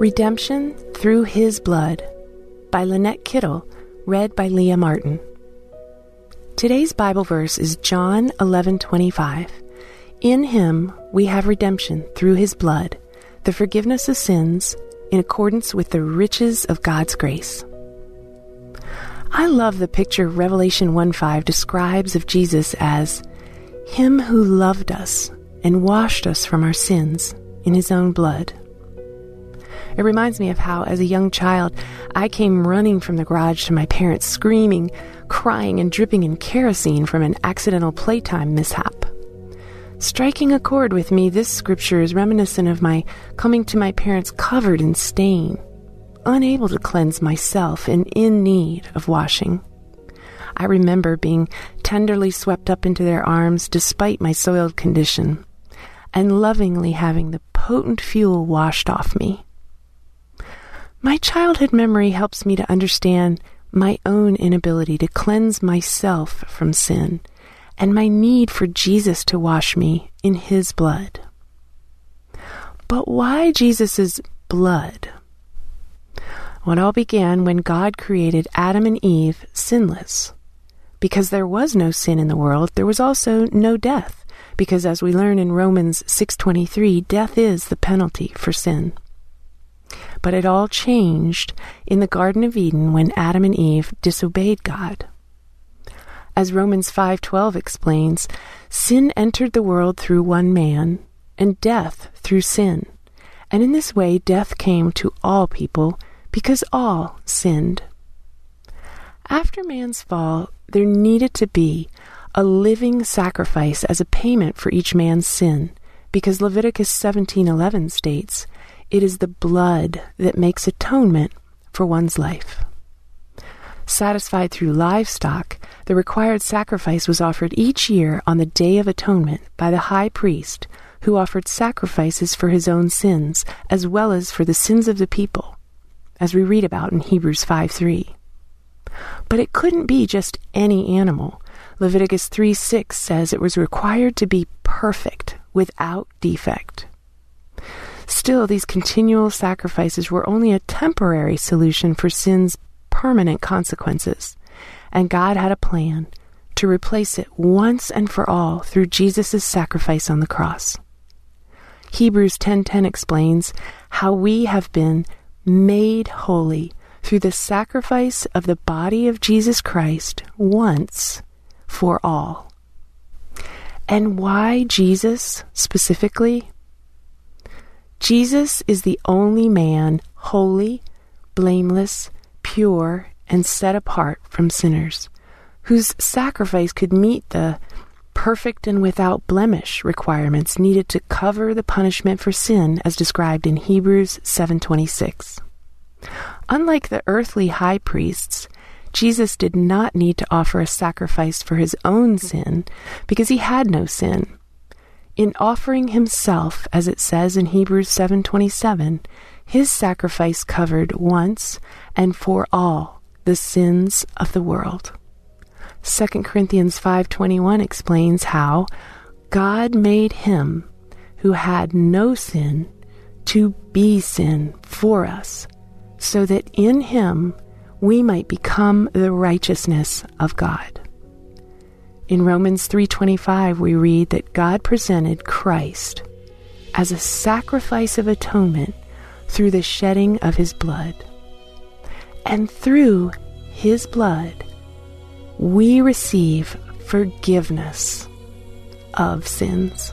Redemption Through His Blood by Lynette Kittle, read by Leah Martin. Today's Bible verse is John 11:25. In him we have redemption through his blood, the forgiveness of sins in accordance with the riches of God's grace. I love the picture Revelation 1:5 describes of Jesus as him who loved us and washed us from our sins in his own blood. It reminds me of how, as a young child, I came running from the garage to my parents, screaming, crying, and dripping in kerosene from an accidental playtime mishap. Striking a chord with me, this scripture is reminiscent of my coming to my parents covered in stain, unable to cleanse myself and in need of washing. I remember being tenderly swept up into their arms despite my soiled condition, and lovingly having the potent fuel washed off me. My childhood memory helps me to understand my own inability to cleanse myself from sin and my need for Jesus to wash me in his blood. But why Jesus' blood? Well, it all began when God created Adam and Eve sinless. Because there was no sin in the world, there was also no death, because as we learn in Romans 6:23, death is the penalty for sin. But it all changed in the Garden of Eden when Adam and Eve disobeyed God. As Romans 5:12 explains, sin entered the world through one man and death through sin. And in this way death came to all people because all sinned. After man's fall, there needed to be a living sacrifice as a payment for each man's sin, because Leviticus 17:11 states, it is the blood that makes atonement for one's life. Satisfied through livestock, the required sacrifice was offered each year on the Day of Atonement by the high priest, who offered sacrifices for his own sins as well as for the sins of the people, as we read about in Hebrews 5 3. But it couldn't be just any animal. Leviticus 3 6 says it was required to be perfect, without defect. Still, these continual sacrifices were only a temporary solution for sin's permanent consequences, and God had a plan to replace it once and for all through Jesus' sacrifice on the cross. Hebrews 10:10 explains how we have been made holy through the sacrifice of the body of Jesus Christ once for all. And why Jesus specifically? Jesus is the only man holy, blameless, pure, and set apart from sinners, whose sacrifice could meet the perfect and without blemish requirements needed to cover the punishment for sin as described in Hebrews 7:26. Unlike the earthly high priests, Jesus did not need to offer a sacrifice for his own sin because he had no sin. In offering himself, as it says in Hebrews 7:27, his sacrifice covered once and for all the sins of the world. 2 Corinthians 5:21 explains how God made him who had no sin to be sin for us, so that in him we might become the righteousness of God. In Romans 3:25 we read that God presented Christ as a sacrifice of atonement through the shedding of his blood. And through his blood we receive forgiveness of sins.